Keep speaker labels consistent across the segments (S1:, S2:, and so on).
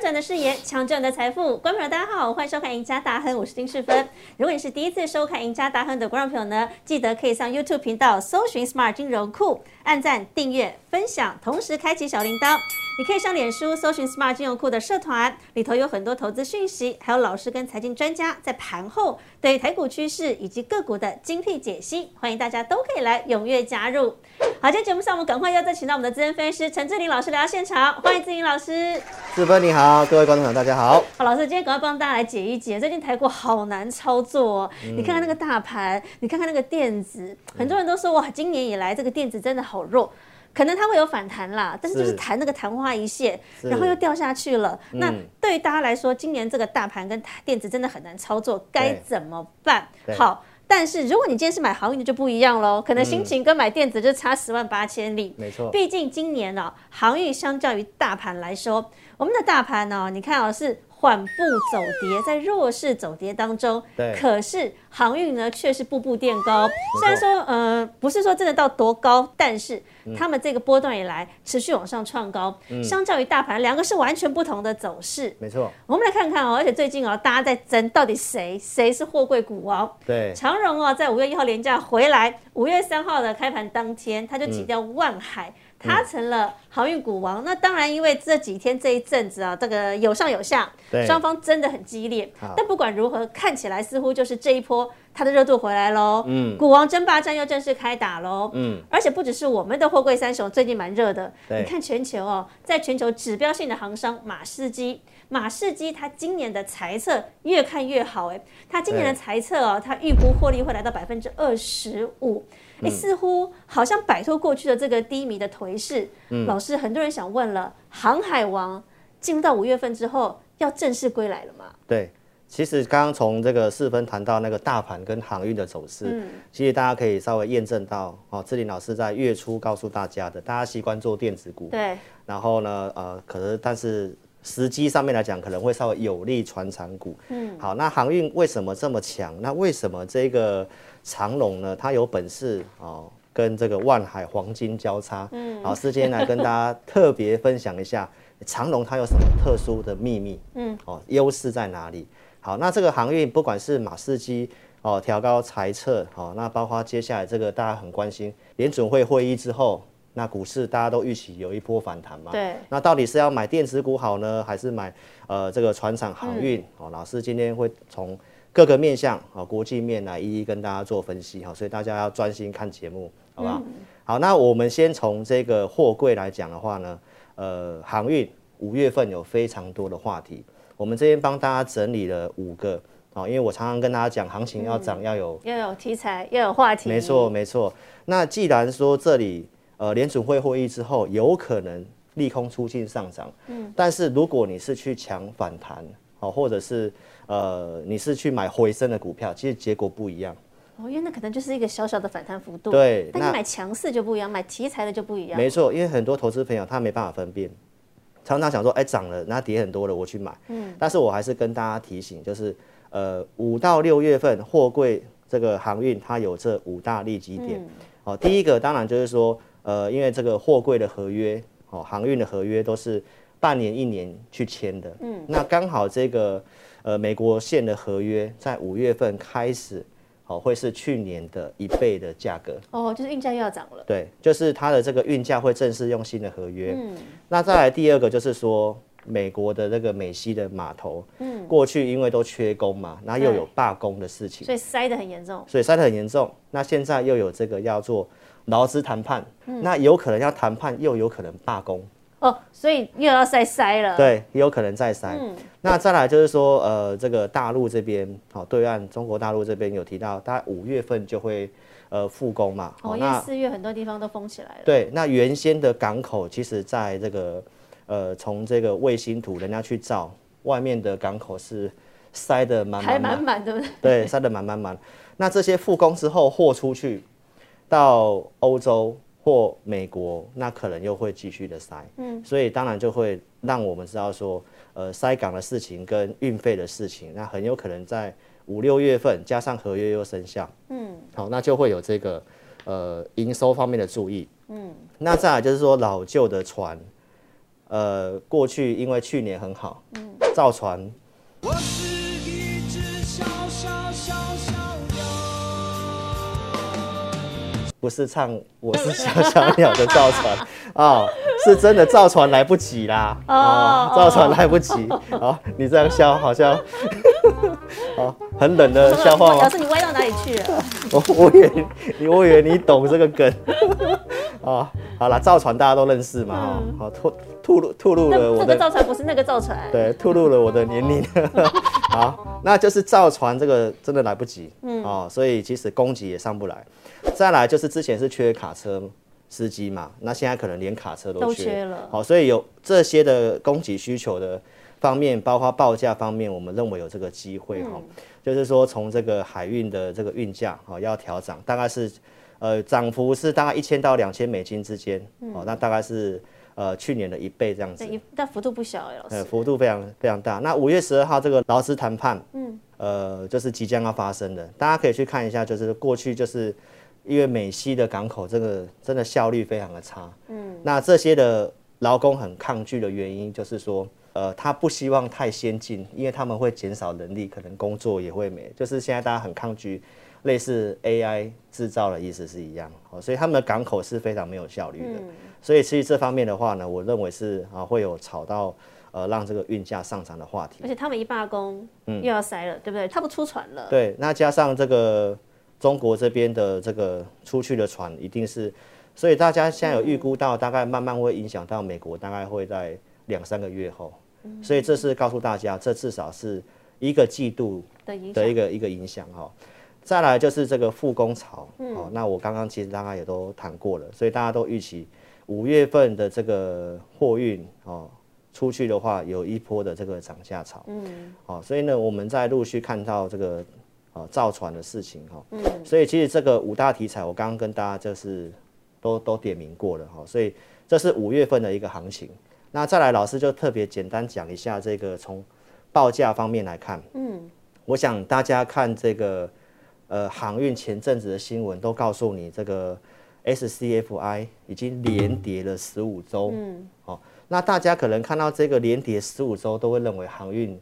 S1: 转的誓言，抢救你的财富。观众朋友，大家好，欢迎收看《赢家大亨》，我是丁世芬。如果你是第一次收看《赢家大亨》的观众朋友呢，记得可以上 YouTube 频道搜寻 Smart 金融库，按赞、订阅、分享，同时开启小铃铛。你可以上脸书搜寻 Smart 金融库的社团，里头有很多投资讯息，还有老师跟财经专家在盘后对台股趋势以及个股的精辟解析，欢迎大家都可以来踊跃加入。好，今天节目上我们赶快要再请到我们的资深分析师陈志玲老师来到现场，欢迎志玲老师。
S2: 志芬你好，各位观众朋友大家好。
S1: 好，老师今天赶快帮大家来解一解，最近台股好难操作、哦。你看看那个大盘，你看看那个电子，很多人都说哇，今年以来这个电子真的好弱。可能它会有反弹啦，但是就是
S2: 是
S1: 弹那个昙花一现，然后又掉下去了。那
S2: 嗯
S1: 对于大家来说，今年这个大盘跟电子真的很难操作，该怎么办？好，但是如果你今天是买航运的就不一样喽，可能心情跟买电子就差十万八千里。
S2: 没错，
S1: 毕竟今年呢、航运相较于大盘来说，我们的大盘呢、你看哦是缓步走跌，在弱势走跌当中，
S2: 对
S1: 可是航运呢却是步步垫高。虽然说呃不是说真的到多高，但是
S2: 嗯
S1: 他们这个波段以来持续往上创高，相较于大盘，两个是完全不同的走势。
S2: 没错，
S1: 我们来看看哦，而且最近哦，大家在争到底谁谁是货柜股王。
S2: 对，
S1: 长荣哦，在五月一号连假回来，五月三号的开盘当天，他就挤掉万海，他成了航运股王。那当然，因为这几天这一阵子啊，这个有上有下，
S2: 对
S1: 双方真的很激烈。但不管如何，看起来似乎就是这一波它的热度回来喽。
S2: 嗯
S1: 股王争霸战又正式开打喽。
S2: 嗯，
S1: 而且不只是我们的货柜三雄最近蛮热的，你看全球哦，在全球指标性的航商马士基，马士基它今年的财测越看越好，哎，它今年的
S2: 对
S1: 财测哦，它预估获利会来到百分之二十五，似乎好像摆脱过去的这个低迷的颓势。
S2: 嗯
S1: 老师，很多人想问了，航海王进入到五月份之后要正式归来了吗？
S2: 对。其实刚刚从这个四分谈到那个大盘跟航运的走势，
S1: 嗯
S2: 其实大家可以稍微验证到，哦，志玲老师在月初告诉大家的，大家习惯做电子股，
S1: 对，
S2: 然后呢，呃，可是但是时机上面来讲，可能会稍微有利船产股。嗯，好，那航运为什么这么强？那为什么这个长龙呢？它有本事哦，跟这个万海黄金交叉。嗯，老师今天来跟大家特别分享一下长龙它有什么特殊的秘密？嗯，哦，优势在哪里？好，那这个航运不管是马士基。哦，调高财测，哦，那包括接下来这个大家很关心联准会会议之后，那股市大家都预期有一波反弹嘛？
S1: 对
S2: 那到底是要买电子股好呢，还是买呃这个船厂航运？哦，老师今天会从各个面向哦国际面来一一跟大家做分析哈、所以大家要专心看节目，好不好？好，那我们先从这个货柜来讲的话呢，呃，航运五月份有非常多的话题，我们这边帮大家整理了五个。哦，因为我常常跟大家讲，行情要涨要有
S1: 要有题材，要有话题。
S2: 没错，没错。那既然说这里呃联储会会议之后有可能利空出尽上涨，嗯，但是如果你是去抢反弹，哦，或者是呃你是去买回升的股票，其实结果不一样。
S1: 哦，因为那可能就是一个小小的反弹幅度。
S2: 对那
S1: 但你买强势就不一样，买题材的就不一样。
S2: 没错，因为很多投资朋友他没办法分辨，常常想说，哎，涨了，那跌很多了，我去买。嗯，但是我还是跟大家提醒，就是呃，五到六月份货柜这个航运它有这五大利基点。哦，第一个当然就是说，呃，因为这个货柜的合约，哦，航运的合约都是半年一年去签的。嗯，那刚好这个呃美国线的合约在五月份开始，哦，会是去年的一倍的价格。
S1: 哦，就是运价又要涨了。
S2: 对，就是它的这个运价会正式用新的合约。嗯，那再来第二个就是说，美国的那个美西的码头，嗯，过去因为都缺工嘛，那又有罢工的事情，
S1: 所以塞得很严重。
S2: 所以塞得很严重。那现在又有这个要做劳资谈判，那有可能要谈判，又有可能罢工。
S1: 哦，所以又要再塞了。，
S2: 对，也有可能再塞。那再来就是说，呃，这个大陆这边，好、对岸中国大陆这边有提到，大概五月份就会呃复工嘛。
S1: 哦，因为四月很多地方都封起来了。
S2: 对，那原先的港口，其实在这个呃，从这个卫星图人家去照，外面的港口是塞得满
S1: 还
S2: 满满，
S1: 满满，对不对？
S2: 对，塞得满满满。那这些复工之后，货出去到欧洲或美国，那可能又会继续的塞。嗯，所以当然就会让我们知道说，呃，塞港的事情跟运费的事情，那很有可能在五六月份加上合约又生效。嗯，好，那就会有这个呃营收方面的注意。嗯，那再来就是说老旧的船。
S1: 呃，过去因为去年很好，嗯，造船。我是不是唱我是小小鸟的造船啊，是真的造船来不及啦，哦，造船来不及，好，你这样笑好像，好，很冷的笑话吗？
S2: 老师，你歪到哪里去了？
S1: 我我以为你，我以为你懂这个梗，啊，好了，造船大家都认识嘛，好，吐。吐露吐露了我
S2: 的造船不是那个造船，
S1: 对，吐露了我的年龄。好，那就是造船这个真的来不及，嗯哦，所以其实供给也上不来。再来就是之前是缺卡车司机嘛，那现在可能连卡车都缺
S2: 了。
S1: 好，所以有这些的供给需求的方面，包括报价方面，我们认为有这个机会哈，就是说从这个海运的这个运价哈要调涨，大概是呃涨幅是大概一千到两千美金之间，哦，那大概是。呃，去年的一倍这样子，
S2: 但幅度不小哎，老师。呃，
S1: 幅度非常非常大。那五月十二号这个劳资谈判，嗯，呃，就是即将要发生的，大家可以去看一下，就是过去就是因为美西的港口这个真的效率非常的差，嗯，那这些的劳工很抗拒的原因就是说，呃，他不希望太先进，因为他们会减少能力，可能工作也会没，就是现在大家很抗拒类似 AI 制造的意思是一样，哦，所以他们的港口是非常没有效率的。所以，其实这方面的话呢，我认为是啊，会有炒到呃让这个运价上涨的话题。
S2: 而且他们一罢工，嗯，又要塞了，对不对？他不出船了。
S1: 对，那加上这个中国这边的这个出去的船，一定是，所以大家现在有预估到，大概慢慢会影响到美国，大概会在两三个月后。所以这是告诉大家，这至少是一个季度的一个一个影响哈。再来就是这个复工潮，嗯哦，那我刚刚其实大家也都谈过了，所以大家都预期。五月份的这个货运哦，出去的话有一波的这个涨价潮，嗯，好，所以呢，我们在陆续看到这个呃造船的事情哈，嗯，所以其实这个五大题材我刚刚跟大家就是都都点名过了哈，所以这是五月份的一个行情。那再来，老师就特别简单讲一下这个从报价方面来看，嗯，我想大家看这个呃航运前阵子的新闻都告诉你这个。SCFI 已经连跌了十五周，嗯，哦，那大家可能看到这个连跌十五周，都会认为航运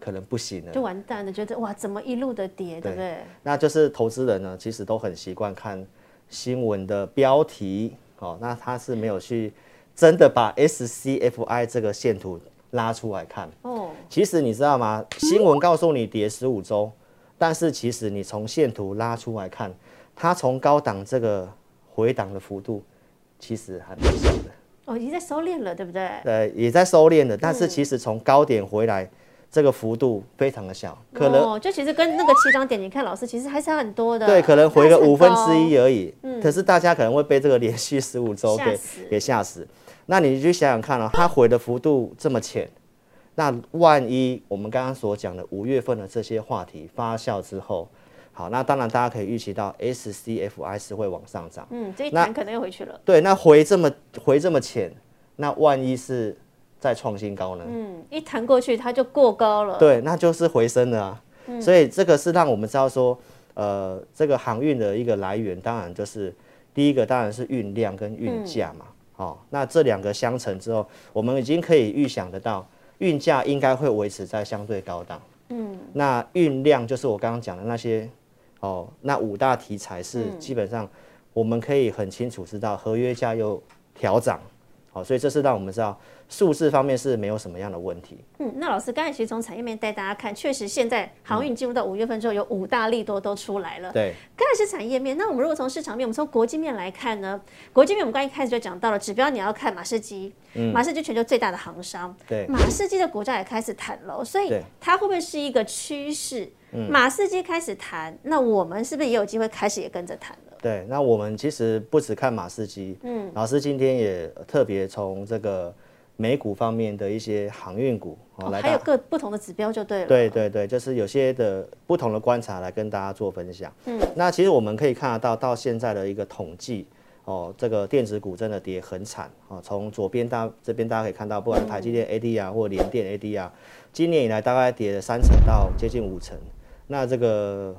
S1: 可能不行了，
S2: 就完蛋了，觉得哇，怎么一路的跌，对不对？
S1: 那就是投资人呢，其实都很习惯看新闻的标题，哦，那他是没有去真的把 SCFI 这个线图拉出来看，哦，其实你知道吗？新闻告诉你跌十五周，但是其实你从线图拉出来看，它从高档这个。回档的幅度其实还蛮小的
S2: 哦，已经在收敛了，对不对？
S1: 对，也在收敛了，但是其实从高点回来，这个幅度非常的小，可能哦
S2: 就其实跟那个起涨点，你看老师其实还差很多的。
S1: 对，可能回个五分之一而已。嗯。可是大家可能会被这个连续十五周给给吓死。那你就想想看哦，它回的幅度这么浅，那万一我们刚刚所讲的五月份的这些话题发酵之后。好，那当然大家可以预期到 SCFI 是会往上涨。
S2: 嗯，这一弹可能又回去了。
S1: 对，那回这么回这么浅，那万一是再创新高呢？
S2: 嗯，一弹过去它就过高了。
S1: 对，那就是回升了啊。所以这个是让我们知道说，呃，这个航运的一个来源，当然就是第一个当然是运量跟运价嘛。好，那这两个相乘之后，我们已经可以预想得到，运价应该会维持在相对高档。嗯，那运量就是我刚刚讲的那些。哦，那五大题材是基本上我们可以很清楚知道合约价又调涨，好，所以这是让我们知道数字方面是没有什么样的问题。
S2: 嗯，那老师刚才其实从产业面带大家看，确实现在航运进入到五月份之后，有五大利多都出来了。
S1: 对，
S2: 刚才是产业面，那我们如果从市场面，我们从国际面来看呢？国际面我们刚一开始就讲到了指标，你要看马士基，马士基全球最大的航商，
S1: 对，
S2: 马士基的股价也开始弹了，所以它会不会是一个趋势？马士基开始谈，那我们是不是也有机会开始也跟着谈了？
S1: 对，那我们其实不只看马士基，嗯，老师今天也特别从这个美股方面的一些航运股
S2: 哦，还有各不同的指标就对了。
S1: 对对对，就是有些的不同的观察来跟大家做分享。嗯，那其实我们可以看得到，到现在的一个统计哦，这个电子股真的跌很惨啊。从左边大这边大家可以看到，不管台积电 AD 啊，或联电 AD 啊，今年以来大概跌了三成到接近五成。那这个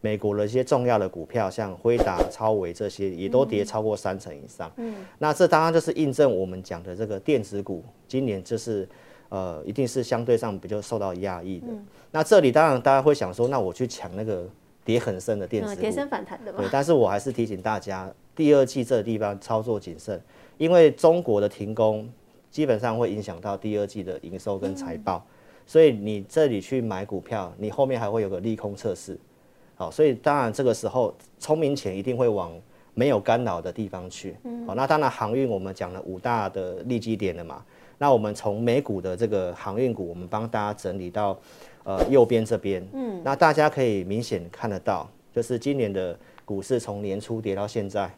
S1: 美国的一些重要的股票，像辉达、超维这些，也都跌超过三成以上。嗯，那这当然就是印证我们讲的这个电子股今年就是呃，一定是相对上比较受到压抑的。那这里当然大家会想说，那我去抢那个跌很深的电子股，
S2: 跌升反弹的嘛。
S1: 对，但是我还是提醒大家，第二季这个地方操作谨慎，因为中国的停工基本上会影响到第二季的营收跟财报。所以你这里去买股票，你后面还会有个利空测试，好，所以当然这个时候聪明钱一定会往没有干扰的地方去，好，那当然航运我们讲了五大的利基点了嘛，那我们从美股的这个航运股，我们帮大家整理到呃右边这边，嗯，那大家可以明显看得到，就是今年的股市从年初跌到现在。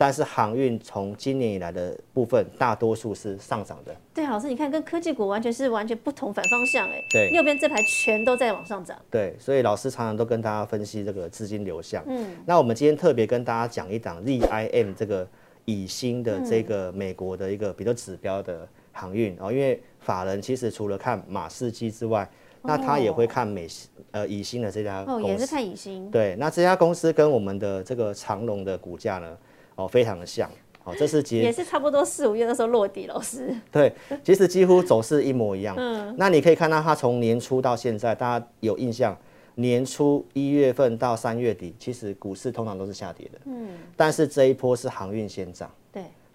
S1: 但是航运从今年以来的部分，大多数是上涨的。
S2: 对，老师，你看跟科技股完全是完全不同反方向哎。
S1: 对，
S2: 右边这排全都在往上涨。
S1: 对，所以老师常常都跟大家分析这个资金流向。嗯，那我们今天特别跟大家讲一档 ZIM 这个以新的这个美国的一个比较指标的航运哦，因为法人其实除了看马士基之外，那他也会看美呃以新的这家
S2: 哦，也是看以新。
S1: 对，那这家公司跟我们的这个长隆的股价呢？哦，非常的像，哦，这是
S2: 也是差不多四五月的时候落地，老师。
S1: 对，其实几乎走势一模一样。嗯，那你可以看到它从年初到现在，大家有印象，年初一月份到三月底，其实股市通常都是下跌的。嗯，但是这一波是航运先涨。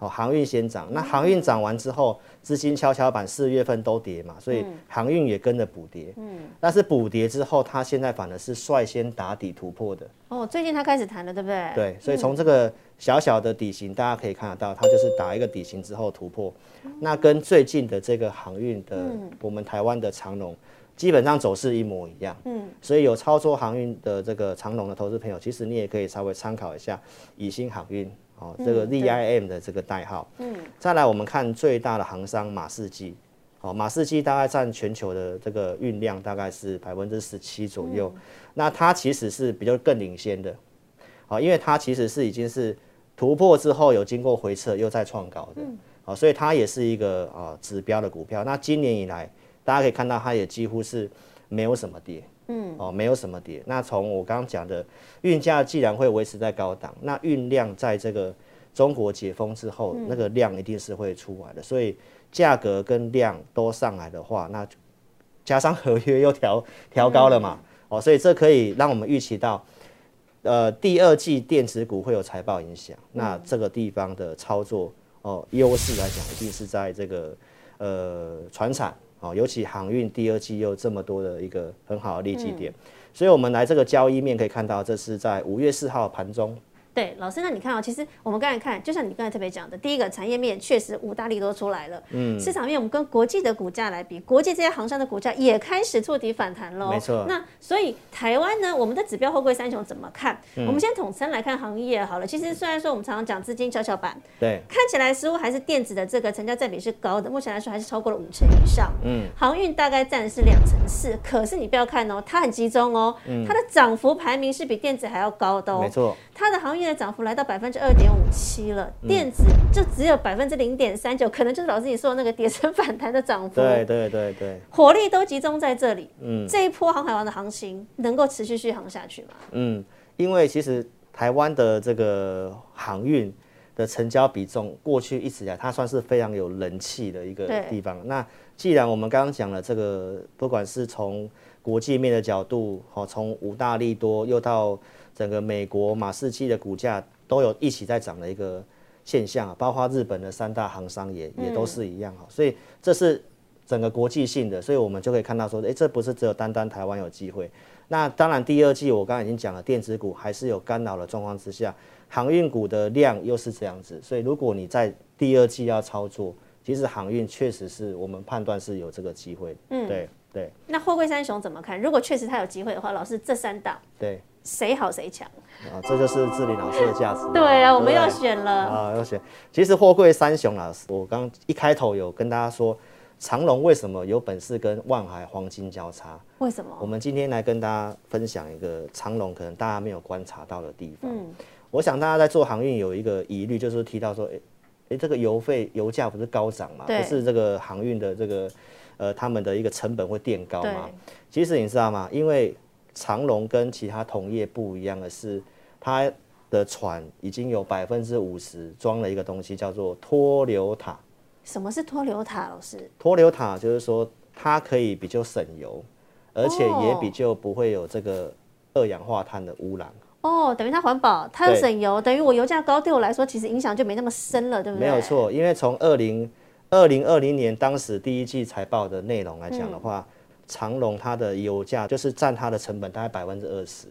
S2: 对。
S1: 哦，航运先涨，那航运涨完之后，资金跷跷板四月份都跌嘛，所以航运也跟着补跌。嗯，但是补跌之后，它现在反而是率先打底突破的。
S2: 哦，最近它开始弹了，对不对？
S1: 对，所以从这个小小的底型，大家可以看得到，它就是打一个底型之后突破。那跟最近的这个航运的，我们台湾的长龙，基本上走势一模一样。嗯，所以有操作航运的这个长龙的投资朋友，其实你也可以稍微参考一下以新航运。哦，这个 ZIM 的这个代号。嗯，再来我们看最大的航商马士基。哦，马士基大概占全球的这个运量大概是百分之十七左右。那它其实是比较更领先的。好，因为它其实是已经是突破之后有经过回撤又再创高的。好，所以它也是一个啊指标的股票。那今年以来，大家可以看到它也几乎是没有什么跌。嗯，哦，没有什么跌。那从我刚刚讲的运价既然会维持在高档，那运量在这个中国解封之后，那个量一定是会出来的。所以价格跟量都上来的话，那加上合约又调调高了嘛，哦，所以这可以让我们预期到，呃，第二季电子股会有财报影响。那这个地方的操作哦，优势来讲，一定是在这个呃船产。哦，尤其航运第二季又这么多的一个很好的利基点，所以我们来这个交易面可以看到，这是在五月四号盘中。
S2: 对，老师，那你看啊，其实我们刚才看，就像你刚才特别讲的，第一个产业面确实五大利都出来了，嗯，市场面我们跟国际的股价来比，国际这些航商的股价也开始触底反弹喽，
S1: 没错。
S2: 那所以台湾呢，我们的指标后贵三雄怎么看？我们先统称来看行业好了。其实虽然说我们常常讲资金跷跷板，
S1: 对，
S2: 看起来似乎还是电子的这个成交占比是高的，目前来说还是超过了五成以上，嗯，航运大概占的是两成四，可是你不要看哦，它很集中哦，它的涨幅排名是比电子还要高的哦，
S1: 没错，
S2: 它的行业的涨幅来到百。分之二点五七了，电子就只有百分之零点三九，可能就是老师你说的那个跌升反弹的涨幅。
S1: 对对对对，
S2: 火力都集中在这里。嗯，这一波航海王的行情能够持续续航下去吗？
S1: 嗯，因为其实台湾的这个航运的成交比重，过去一直以来它算是非常有人气的一个地方。那既然我们刚刚讲了这个，不管是从国际面的角度，好，从五大利多又到整个美国马士基的股价。都有一起在涨的一个现象啊，包括日本的三大行商也也都是一样哈，所以这是整个国际性的，所以我们就可以看到说，哎，这不是只有单单台湾有机会。那当然第二季我刚刚已经讲了，电子股还是有干扰的状况之下，航运股的量又是这样子，所以如果你在第二季要操作，其实航运确实是我们判断是有这个机会。嗯，对对。
S2: 那货柜三雄怎么看？如果确实他有机会的话，老师这三档
S1: 对。
S2: 谁好谁强
S1: 啊？这就是志玲老师的价值。
S2: 对啊，我们要选了
S1: 啊，要选。其实货柜三雄老师，我刚一开头有跟大家说，长隆为什么有本事跟万海黄金交叉？
S2: 为什么？
S1: 我们今天来跟大家分享一个长隆可能大家没有观察到的地方。嗯，我想大家在做航运有一个疑虑，就是提到说，哎哎，这个油费油价不是高涨嘛？不是这个航运的这个呃他们的一个成本会垫高嘛？其实你知道吗？因为长龙跟其他同业不一样的是，它的船已经有百分之五十装了一个东西，叫做脱硫塔。
S2: 什么是脱硫塔？老师，
S1: 脱硫塔就是说它可以比较省油，而且也比较不会有这个二氧化碳的污染。
S2: 哦，等于它环保，它又省油，等于我油价高，对我来说其实影响就没那么深了，对不
S1: 对？没有错，因为从二零二零二零年当时第一季财报的内容来讲的话，长隆它的油价就是占它的成本大概百分之二十，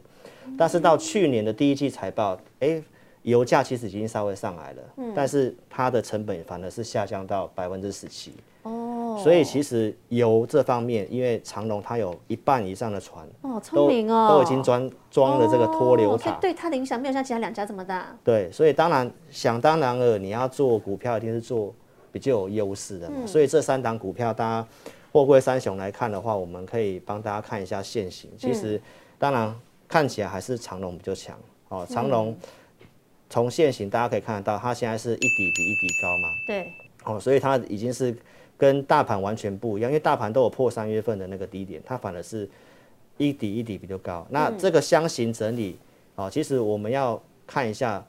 S1: 但是到去年的第一季财报，哎，油价其实已经稍微上来了，但是它的成本反而是下降到百分之十七。哦所以其实油这方面，因为长隆它有一半以上的船
S2: 哦，聪明哦，
S1: 都已经装装了这个脱硫塔，
S2: 对它的影响没有像其他两家这么大。
S1: 对，所以当然想当然了，你要做股票一定是做比较有优势的嘛。所以这三档股票，大家货柜三雄来看的话，我们可以帮大家看一下现形。其实当然看起来还是长隆比较强哦。长隆从现形大家可以看得到，它现在是一底比一底高嘛。
S2: 对。
S1: 哦，所以它已经是。跟大盘完全不一样，因为大盘都有破三月份的那个低点，它反而是一底一底比较高。那这个箱型整理啊，其实我们要看一下，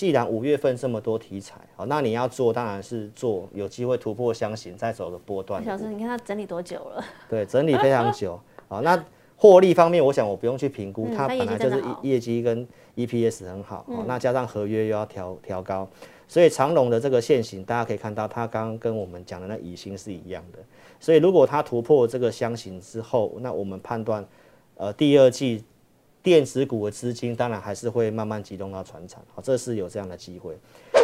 S1: 既然五月份这么多题材，好，那你要做当然是做有机会突破箱型，再走个波段。
S2: 小师，你看它整理多久了？
S1: 对，整理非常久。好，那获利方面，我想我不用去评估，它本来就是业绩跟 EPS 很好，那加上合约又要调调高。所以长龙的这个线型，大家可以看到，它刚刚跟我们讲的那乙星是一样的。所以如果它突破这个箱型之后，那我们判断，呃，第二季电子股的资金当然还是会慢慢集中到船厂，好，这是有这样的机会。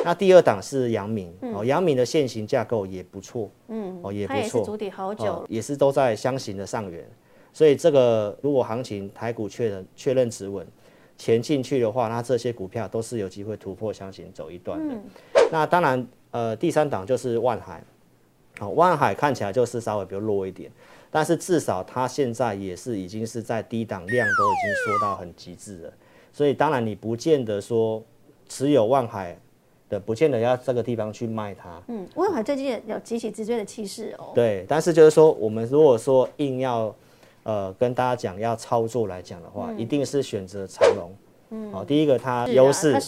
S1: 那第二档是阳明，哦，阳明的现行架构也不错，嗯，哦，也不错，也
S2: 是主底好久，
S1: 也是都在箱型的上缘。所以这个如果行情台股确认确认止稳。钱进去的话，那这些股票都是有机会突破箱型走一段的。那当然，呃，第三档就是万海，好，万海看起来就是稍微比较弱一点，但是至少它现在也是已经是在低档量都已经缩到很极致了。所以当然你不见得说持有万海的，不见得要这个地方去卖它。
S2: 嗯，万海最近有集起直追的气势哦。
S1: 对，但是就是说，我们如果说硬要。呃，跟大家讲要操作来讲的话，一定是选择长龙。嗯，好，第一个它优势，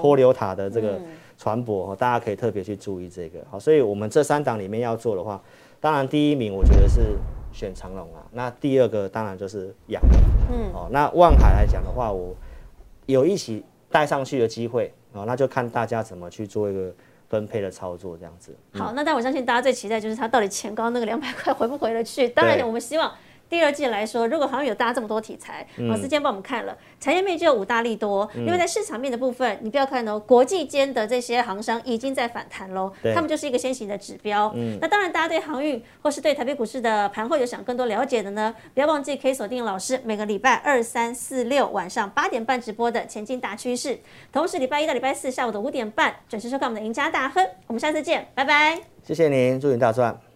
S1: 脱流塔的这个船舶，大家可以特别去注意这个。好，所以我们这三档里面要做的话，当然第一名我觉得是选长龙啊。那第二个当然就是阳。嗯，哦，那望海来讲的话，我有一起带上去的机会哦，那就看大家怎么去做一个分配的操作这样子。
S2: 好，那但我相信大家最期待就是它到底前高那个两百块回不回得去？当然，我们希望。第二季来说，如果好像有搭这么多题材，老师今天帮我们看了产业面就有五大利多，因为在市场面的部分，你不要看哦，国际间的这些航商已经在反弹喽，他们就是一个先行的指标。那当然，大家对航运或是对台北股市的盘后有想更多了解的呢，不要忘记可以锁定老师每个礼拜二、三、四、六晚上八点半直播的前进大趋势，同时礼拜一到礼拜四下午的五点半准时收看我们的赢家大亨。我们下次见，拜拜。
S1: 谢谢您，祝您大赚。